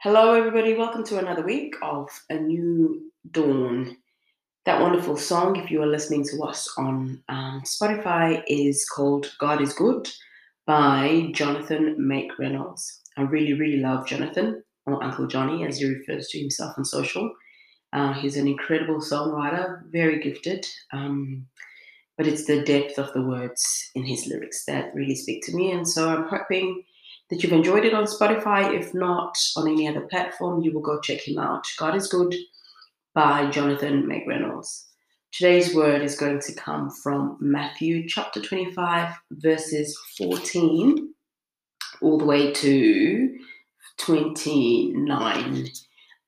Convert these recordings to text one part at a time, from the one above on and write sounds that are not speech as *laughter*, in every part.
Hello, everybody. Welcome to another week of A New Dawn. That wonderful song, if you are listening to us on um, Spotify, is called God is Good by Jonathan Make McReynolds. I really, really love Jonathan, or Uncle Johnny, as he refers to himself on social. Uh, he's an incredible songwriter, very gifted, um, but it's the depth of the words in his lyrics that really speak to me. And so I'm hoping that you've enjoyed it on Spotify. If not on any other platform, you will go check him out. God is Good by Jonathan McReynolds. Today's word is going to come from Matthew chapter 25, verses 14 all the way to 29.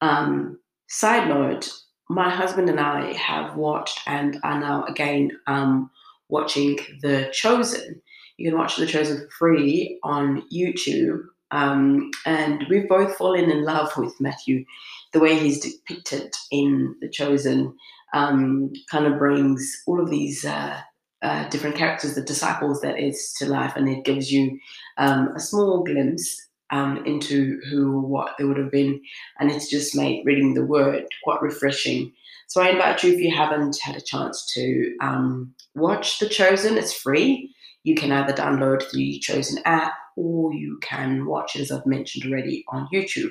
Um, side note, my husband and I have watched and are now again um, watching The Chosen. You can watch The Chosen for free on YouTube. Um, and we've both fallen in love with Matthew. The way he's depicted in The Chosen um, kind of brings all of these uh, uh, different characters, the disciples, that is to life, and it gives you um, a small glimpse um, into who or what they would have been. And it's just made reading the word quite refreshing. So I invite you, if you haven't had a chance to um, watch The Chosen, it's free. You can either download the chosen app or you can watch it, as I've mentioned already, on YouTube.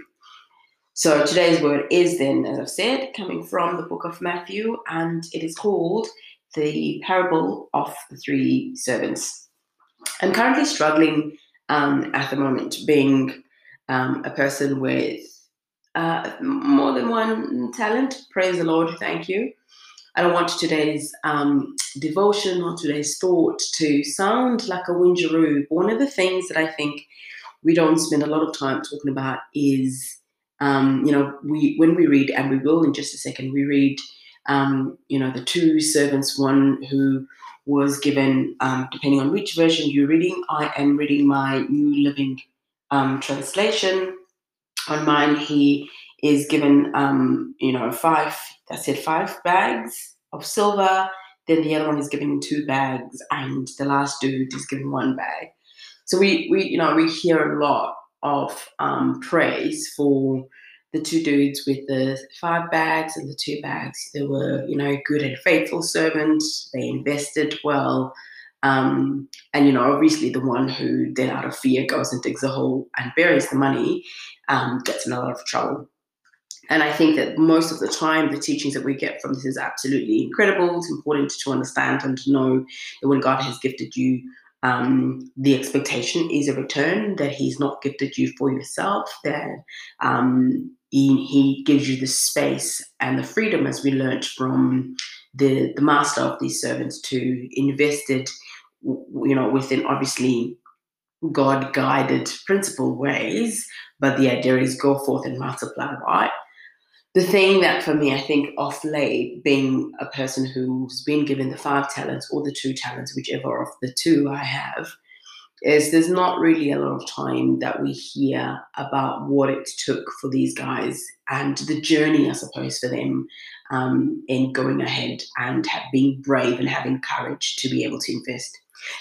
So today's word is then, as I've said, coming from the book of Matthew, and it is called the parable of the three servants. I'm currently struggling um, at the moment, being um, a person with uh, more than one talent. Praise the Lord, thank you. I don't want today's um, devotion or today's thought to sound like a whingeroo. One of the things that I think we don't spend a lot of time talking about is, um, you know, we when we read, and we will in just a second, we read, um, you know, the two servants, one who was given, um, depending on which version you're reading, I am reading my New Living um, Translation. On mine, he is given, um, you know, five, I said five bags of silver. Then the other one is given two bags, and the last dude is given one bag. So we, we you know, we hear a lot of um, praise for the two dudes with the five bags and the two bags. They were, you know, good and faithful servants. They invested well. Um, and you know, obviously, the one who then, out of fear, goes and digs a hole and buries the money um, gets in a lot of trouble. And I think that most of the time, the teachings that we get from this is absolutely incredible. It's important to understand and to know that when God has gifted you, um, the expectation is a return, that He's not gifted you for yourself, that um, he, he gives you the space and the freedom, as we learnt from the, the master of these servants, to invest it, you know, within obviously God guided principle ways. But the idea is go forth and multiply, right? The thing that for me, I think off late, being a person who's been given the five talents or the two talents, whichever of the two I have, is there's not really a lot of time that we hear about what it took for these guys and the journey, I suppose, for them um, in going ahead and have, being brave and having courage to be able to invest.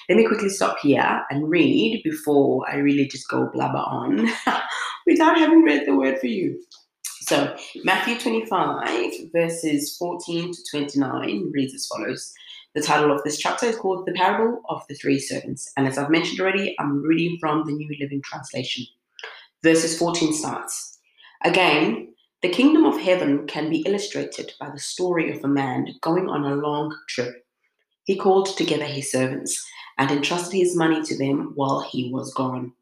Let me quickly stop here and read before I really just go blabber on *laughs* without having read the word for you. So, Matthew 25, verses 14 to 29 reads as follows. The title of this chapter is called The Parable of the Three Servants. And as I've mentioned already, I'm reading from the New Living Translation. Verses 14 starts Again, the kingdom of heaven can be illustrated by the story of a man going on a long trip. He called together his servants and entrusted his money to them while he was gone.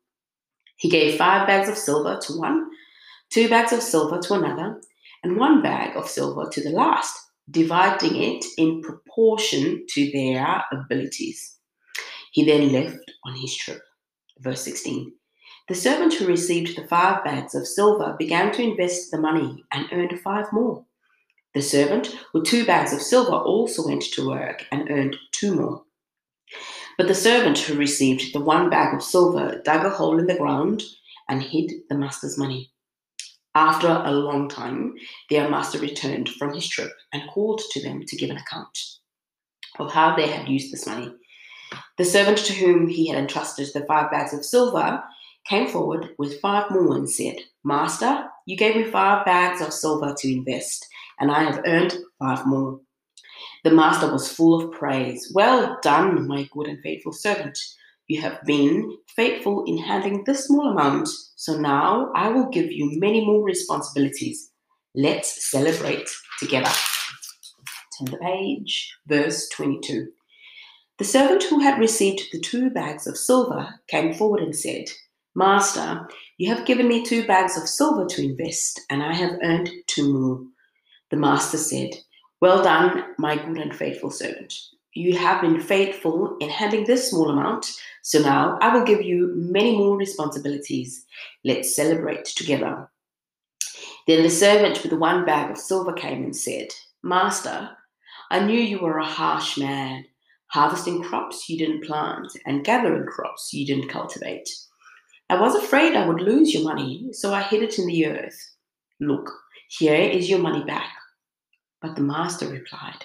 He gave five bags of silver to one two bags of silver to another, and one bag of silver to the last, dividing it in proportion to their abilities. He then left on his trip. Verse 16 The servant who received the five bags of silver began to invest the money and earned five more. The servant with two bags of silver also went to work and earned two more. But the servant who received the one bag of silver dug a hole in the ground and hid the master's money. After a long time, their master returned from his trip and called to them to give an account of how they had used this money. The servant to whom he had entrusted the five bags of silver came forward with five more and said, Master, you gave me five bags of silver to invest, and I have earned five more. The master was full of praise. Well done, my good and faithful servant. You have been faithful in handling this small amount, so now I will give you many more responsibilities. Let's celebrate together. Turn the page, verse 22. The servant who had received the two bags of silver came forward and said, Master, you have given me two bags of silver to invest, and I have earned two more. The master said, Well done, my good and faithful servant. You have been faithful in handling this small amount, so now I will give you many more responsibilities. Let's celebrate together. Then the servant with the one bag of silver came and said, Master, I knew you were a harsh man, harvesting crops you didn't plant and gathering crops you didn't cultivate. I was afraid I would lose your money, so I hid it in the earth. Look, here is your money back. But the master replied,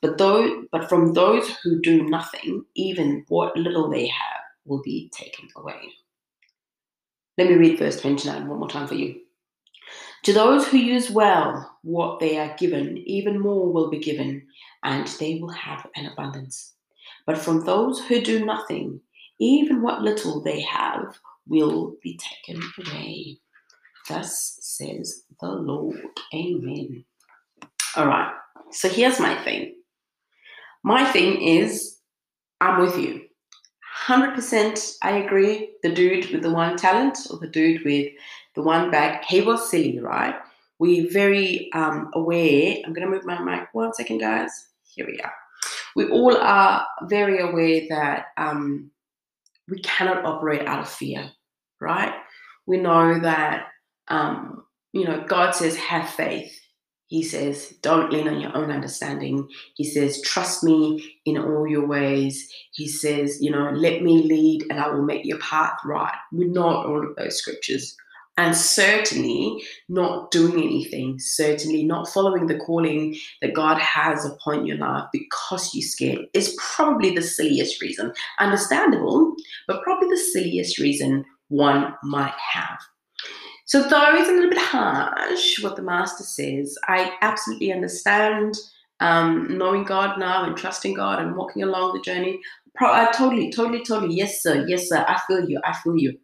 But though, but from those who do nothing, even what little they have will be taken away. Let me read verse 29 one more time for you. To those who use well what they are given, even more will be given, and they will have an abundance. But from those who do nothing, even what little they have will be taken away. Thus says the Lord. Amen. All right, so here's my thing. My thing is, I'm with you. 100% I agree. The dude with the one talent or the dude with the one bag, he was silly, right? We're very um, aware. I'm going to move my mic one second, guys. Here we are. We all are very aware that um, we cannot operate out of fear right? We know that, um, you know, God says, have faith. He says, don't lean on your own understanding. He says, trust me in all your ways. He says, you know, let me lead and I will make your path right. We know all of those scriptures. And certainly not doing anything, certainly not following the calling that God has upon your life because you're scared is probably the silliest reason. Understandable, but probably the silliest reason one might have. So, though it's a little bit harsh what the master says, I absolutely understand um, knowing God now and trusting God and walking along the journey. Pro- I totally, totally, totally, yes, sir, yes, sir, I feel you, I feel you.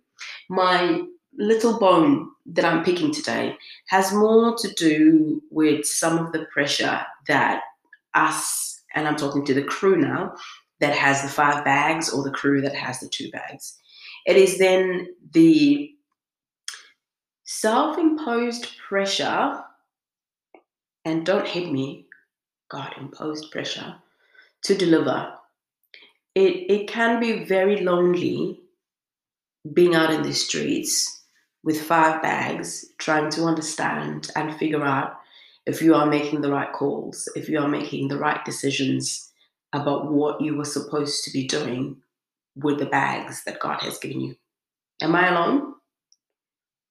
My little bone that I'm picking today has more to do with some of the pressure that us, and I'm talking to the crew now, that has the five bags or the crew that has the two bags. It is then the self imposed pressure, and don't hit me, God imposed pressure to deliver. It, it can be very lonely being out in the streets with five bags, trying to understand and figure out if you are making the right calls, if you are making the right decisions about what you were supposed to be doing with the bags that God has given you. Am I alone?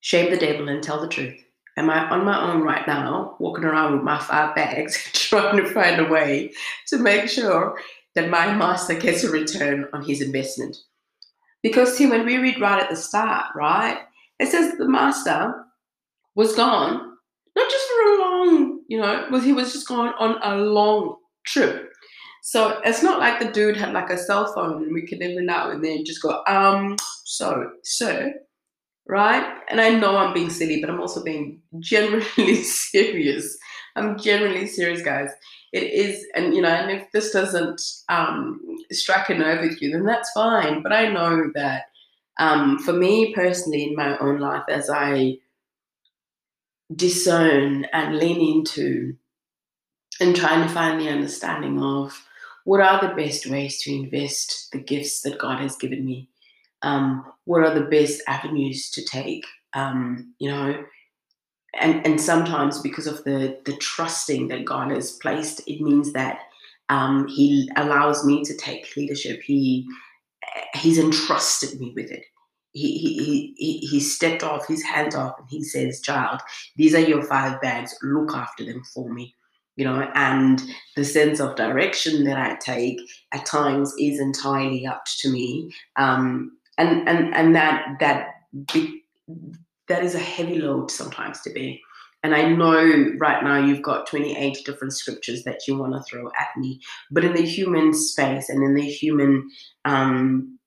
Shame the devil and tell the truth. Am I on my own right now, walking around with my five bags, *laughs* trying to find a way to make sure that my master gets a return on his investment? Because, see, when we read right at the start, right, it says the master was gone, not just for a long, you know, was he was just gone on a long trip. So it's not like the dude had like a cell phone and we could every now and then just go, um, so, sir, right? And I know I'm being silly, but I'm also being generally *laughs* serious. I'm generally serious, guys. It is, and you know, and if this doesn't um, strike a nerve with you, then that's fine. But I know that um, for me personally, in my own life, as I discern and lean into and trying to find the understanding of what are the best ways to invest the gifts that God has given me? Um, what are the best avenues to take? Um, you know, and and sometimes because of the the trusting that God has placed, it means that um, He allows me to take leadership. He He's entrusted me with it. He, he, he, he stepped off his hands off and he says, Child, these are your five bags. Look after them for me you know, and the sense of direction that I take at times is entirely up to me. Um, and and and that that be, that is a heavy load sometimes to be. And I know right now you've got 28 different scriptures that you want to throw at me, but in the human space and in the human um,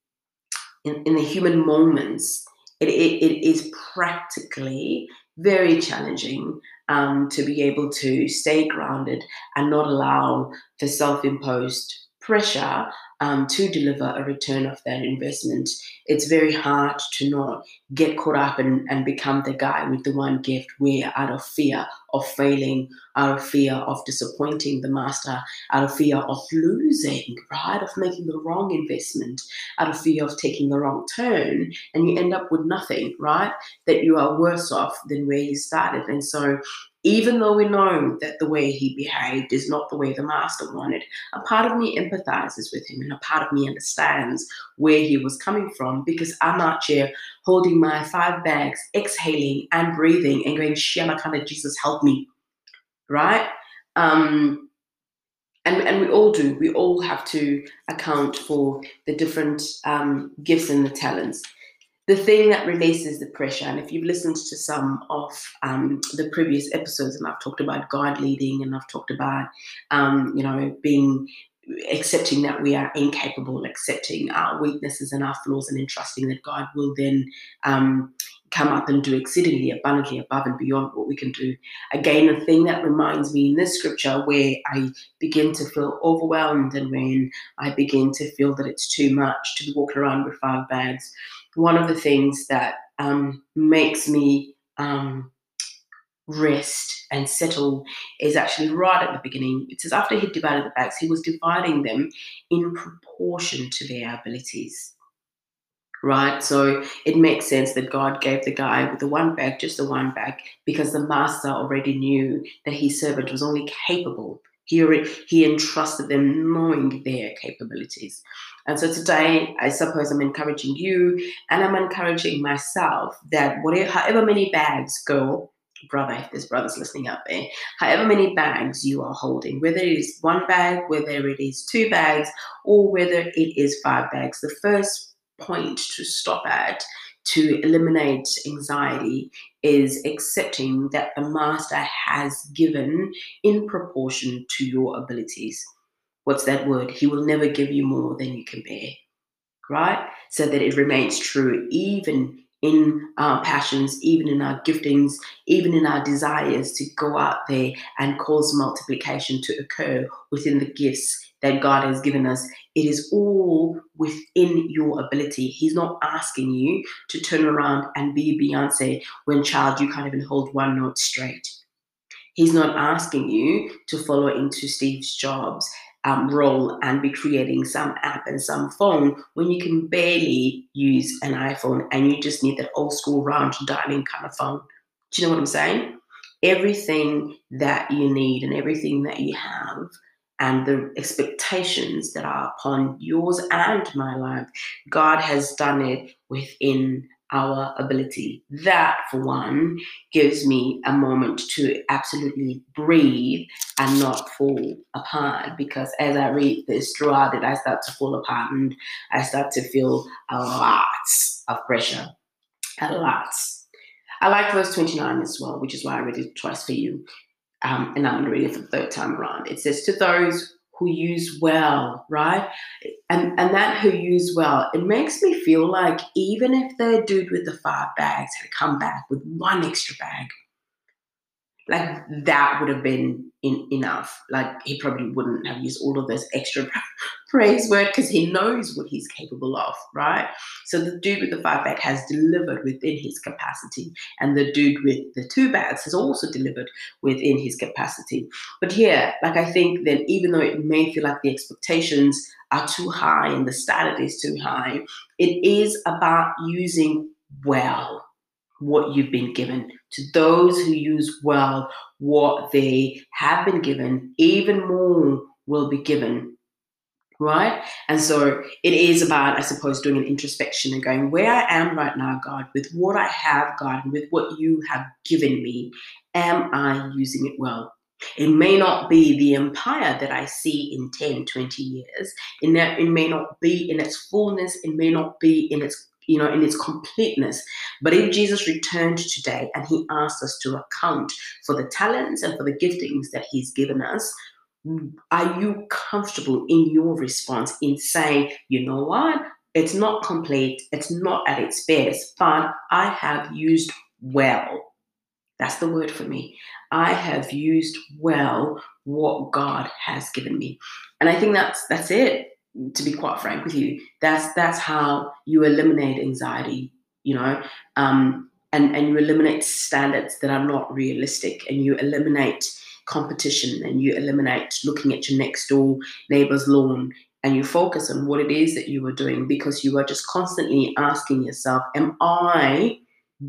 in, in the human moments, it, it, it is practically very challenging um, to be able to stay grounded and not allow the self imposed pressure um, to deliver a return of that investment, it's very hard to not get caught up and, and become the guy with the one gift where out of fear of failing, out of fear of disappointing the master, out of fear of losing, right? Of making the wrong investment, out of fear of taking the wrong turn, and you end up with nothing, right? That you are worse off than where you started. And so even though we know that the way he behaved is not the way the master wanted, a part of me empathizes with him and a part of me understands where he was coming from because I'm out here holding my five bags, exhaling and breathing and going, Shema, Jesus, help me. Right? Um, and, and we all do. We all have to account for the different um, gifts and the talents the thing that releases the pressure, and if you've listened to some of um, the previous episodes, and I've talked about God leading, and I've talked about, um, you know, being accepting that we are incapable, accepting our weaknesses and our flaws, and entrusting that God will then um, come up and do exceedingly abundantly above and beyond what we can do. Again, the thing that reminds me in this scripture where I begin to feel overwhelmed and when I begin to feel that it's too much to be walking around with five bags one of the things that um, makes me um, rest and settle is actually right at the beginning. It says after he divided the bags, he was dividing them in proportion to their abilities. Right, so it makes sense that God gave the guy with the one bag just the one bag because the master already knew that his servant was only capable he, he entrusted them knowing their capabilities. And so today, I suppose I'm encouraging you and I'm encouraging myself that whatever, however many bags go, brother, if there's brothers listening out there, however many bags you are holding, whether it is one bag, whether it is two bags, or whether it is five bags, the first point to stop at to eliminate anxiety is accepting that the master has given in proportion to your abilities. What's that word? He will never give you more than you can bear, right? So that it remains true even in our passions, even in our giftings, even in our desires to go out there and cause multiplication to occur within the gifts that God has given us. It is all within your ability. He's not asking you to turn around and be Beyonce when, child, you can't even hold one note straight. He's not asking you to follow into Steve Jobs' um, role and be creating some app and some phone when you can barely use an iPhone and you just need that old school round dialing kind of phone. Do you know what I'm saying? Everything that you need and everything that you have and the expectations that are upon yours and my life, God has done it within our ability. That, for one, gives me a moment to absolutely breathe and not fall apart. Because as I read this throughout it, I start to fall apart and I start to feel a lot of pressure. A lot. I like verse 29 as well, which is why I read it twice for you um, and I'm going to read it for the third time around. It says, To those who use well, right? And, and that who use well, it makes me feel like even if the dude with the five bags had come back with one extra bag, like that would have been in, enough. Like he probably wouldn't have used all of this extra *laughs* praise word because he knows what he's capable of, right? So the dude with the five bag has delivered within his capacity, and the dude with the two bags has also delivered within his capacity. But here, like I think that even though it may feel like the expectations are too high and the standard is too high, it is about using well what you've been given. To those who use well what they have been given, even more will be given. Right? And so it is about, I suppose, doing an introspection and going, where I am right now, God, with what I have, God, and with what you have given me, am I using it well? It may not be the empire that I see in 10, 20 years. In that it may not be in its fullness, it may not be in its you know, in its completeness. But if Jesus returned today and he asked us to account for the talents and for the giftings that he's given us, are you comfortable in your response in saying, you know what? It's not complete, it's not at its best, but I have used well. That's the word for me. I have used well what God has given me. And I think that's that's it to be quite frank with you, that's that's how you eliminate anxiety, you know, um, and and you eliminate standards that are not realistic, and you eliminate competition, and you eliminate looking at your next door neighbor's lawn, and you focus on what it is that you are doing because you are just constantly asking yourself, "Am I?"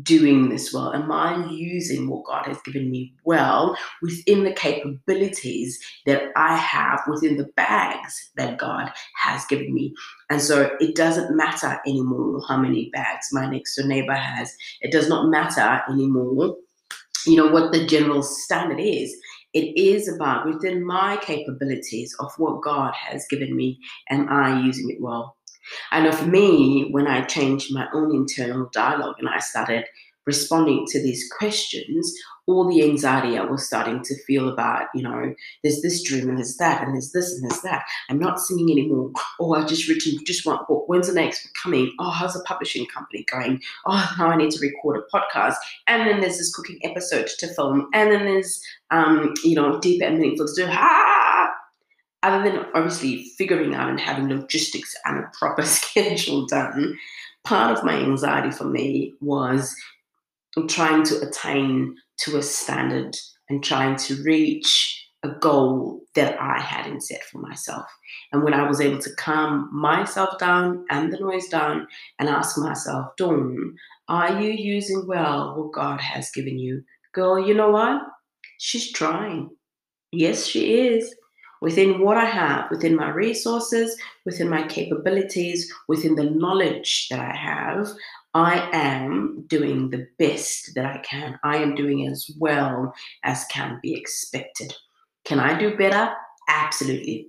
Doing this well? Am I using what God has given me well within the capabilities that I have within the bags that God has given me? And so it doesn't matter anymore how many bags my next door neighbor has. It does not matter anymore, you know, what the general standard is. It is about within my capabilities of what God has given me, am I using it well? Know for me, when I changed my own internal dialogue and I started responding to these questions, all the anxiety I was starting to feel about, you know, there's this dream and there's that and there's this and there's that. I'm not singing anymore. Oh, I just written just one book. When's the next coming? Oh, how's the publishing company going? Oh, now I need to record a podcast. And then there's this cooking episode to film. And then there's, um, you know, deep and meaningful to do. Ah! Other than obviously figuring out and having logistics and a proper *laughs* schedule done, part of my anxiety for me was trying to attain to a standard and trying to reach a goal that I hadn't set for myself. And when I was able to calm myself down and the noise down and ask myself, Dawn, are you using well what God has given you? Girl, you know what? She's trying. Yes, she is within what I have, within my resources, within my capabilities, within the knowledge that I have, I am doing the best that I can. I am doing as well as can be expected. Can I do better? Absolutely.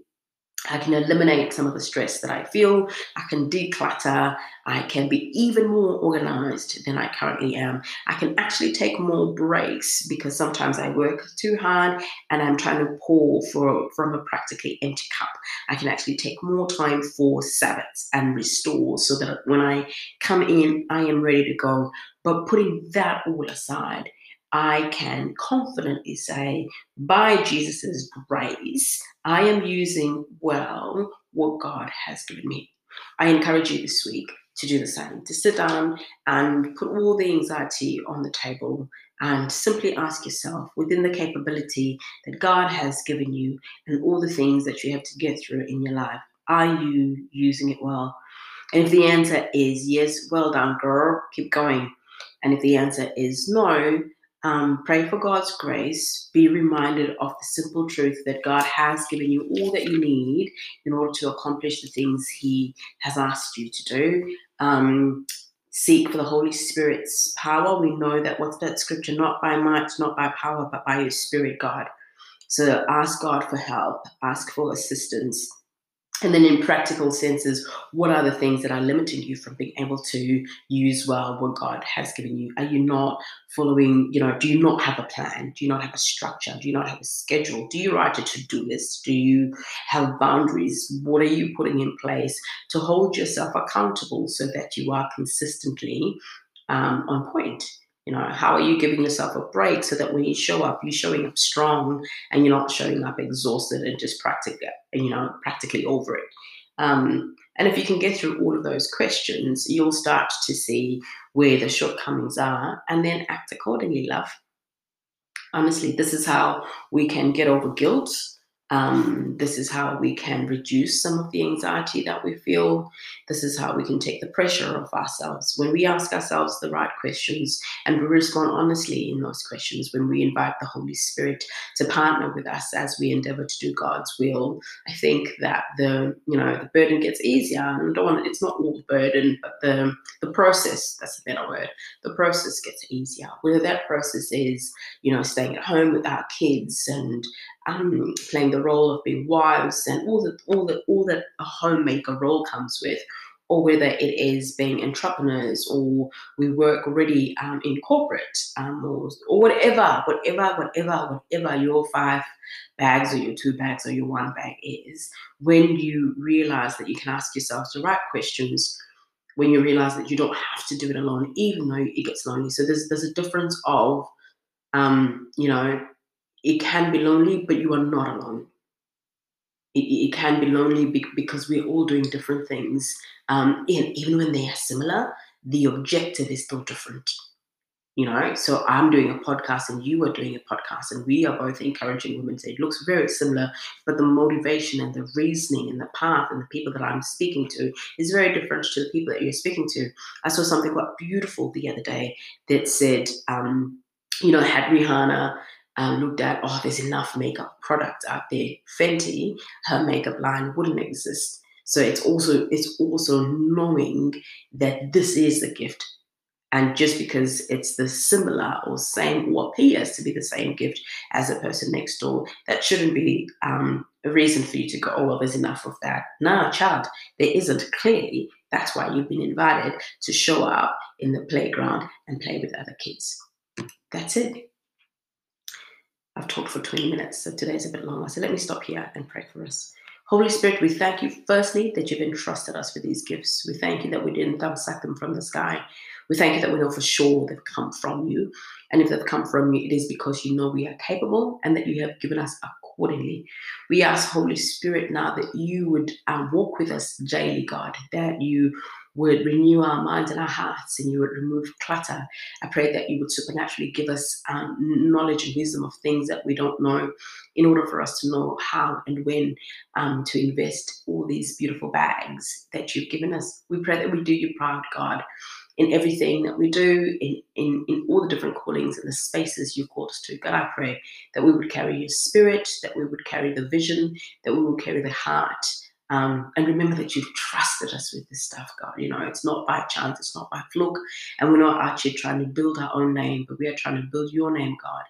I can eliminate some of the stress that I feel. I can declutter. I can be even more organized than I currently am. I can actually take more breaks because sometimes I work too hard and I'm trying to pour for, from a practically empty cup. I can actually take more time for Sabbaths and restore so that when I come in, I am ready to go. But putting that all aside, I can confidently say, by Jesus' grace, I am using well what God has given me. I encourage you this week to do the same, to sit down and put all the anxiety on the table and simply ask yourself within the capability that God has given you and all the things that you have to get through in your life, are you using it well? And if the answer is yes, well done, girl, keep going. And if the answer is no, um, pray for God's grace. Be reminded of the simple truth that God has given you all that you need in order to accomplish the things He has asked you to do. Um, seek for the Holy Spirit's power. We know that what's that scripture? Not by might, not by power, but by your spirit, God. So ask God for help, ask for assistance, and then, in practical senses, what are the things that are limiting you from being able to use well what God has given you? Are you not following, you know, do you not have a plan? Do you not have a structure? Do you not have a schedule? Do you write a to do list? Do you have boundaries? What are you putting in place to hold yourself accountable so that you are consistently um, on point? You know, how are you giving yourself a break so that when you show up, you're showing up strong and you're not showing up exhausted and just practically, you know, practically over it. Um, and if you can get through all of those questions, you'll start to see where the shortcomings are and then act accordingly, love. Honestly, this is how we can get over guilt um, this is how we can reduce some of the anxiety that we feel. This is how we can take the pressure off ourselves. When we ask ourselves the right questions and we respond honestly in those questions, when we invite the Holy Spirit to partner with us as we endeavor to do God's will, I think that the you know the burden gets easier. And want, it's not all the burden, but the the process, that's a better word, the process gets easier. Whether that process is, you know, staying at home with our kids and um, playing the role of being wives and all the all the all that a homemaker role comes with, or whether it is being entrepreneurs or we work already um, in corporate um, or, or whatever, whatever, whatever, whatever your five bags or your two bags or your one bag is, when you realize that you can ask yourself the right questions, when you realize that you don't have to do it alone, even though it gets lonely. So there's there's a difference of um, you know, it can be lonely, but you are not alone. It, it can be lonely because we're all doing different things. Um, and even when they are similar, the objective is still different. You know, so I'm doing a podcast and you are doing a podcast, and we are both encouraging women. So it looks very similar, but the motivation and the reasoning and the path and the people that I'm speaking to is very different to the people that you're speaking to. I saw something quite beautiful the other day that said, um, you know, had Rihanna um, looked at, oh, there's enough makeup products out there. Fenty, her makeup line wouldn't exist. So it's also it's also knowing that this is the gift. And just because it's the similar or same or appears to be the same gift as a person next door, that shouldn't be um, a reason for you to go, oh, well, there's enough of that. No, child, there isn't clearly. That's why you've been invited to show up in the playground and play with other kids. That's it. I've talked for 20 minutes, so today's a bit longer. So let me stop here and pray for us. Holy Spirit, we thank you firstly that you've entrusted us with these gifts. We thank you that we didn't dumpsack them from the sky. We thank you that we know for sure they've come from you. And if they've come from you, it is because you know we are capable and that you have given us accordingly. We ask, Holy Spirit, now that you would uh, walk with us daily, God, that you would renew our minds and our hearts and you would remove clutter. I pray that you would supernaturally give us um, knowledge and wisdom of things that we don't know in order for us to know how and when um, to invest all these beautiful bags that you've given us. We pray that we do you proud, God in everything that we do, in, in, in all the different callings and the spaces you've called us to. God, I pray that we would carry your spirit, that we would carry the vision, that we would carry the heart, um, and remember that you've trusted us with this stuff, God. You know, it's not by chance, it's not by fluke. And we're not actually trying to build our own name, but we are trying to build your name, God.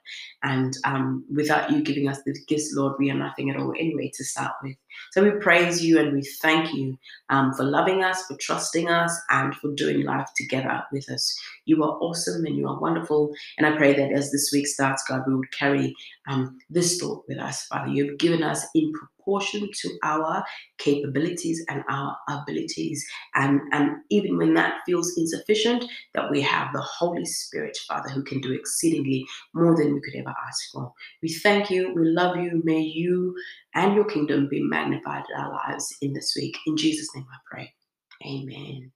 And um, without you giving us the gifts, Lord, we are nothing at all anyway to start with. So we praise you and we thank you um, for loving us, for trusting us, and for doing life together with us. You are awesome and you are wonderful. And I pray that as this week starts, God, we would carry um, this thought with us, Father. You've given us in proportion to our capabilities and our abilities. And, and even when that feels insufficient, that we have the Holy Spirit, Father, who can do exceedingly more than we could ever ask for. We thank you. We love you. May you and your kingdom be magnified in our lives in this week. In Jesus' name I pray. Amen.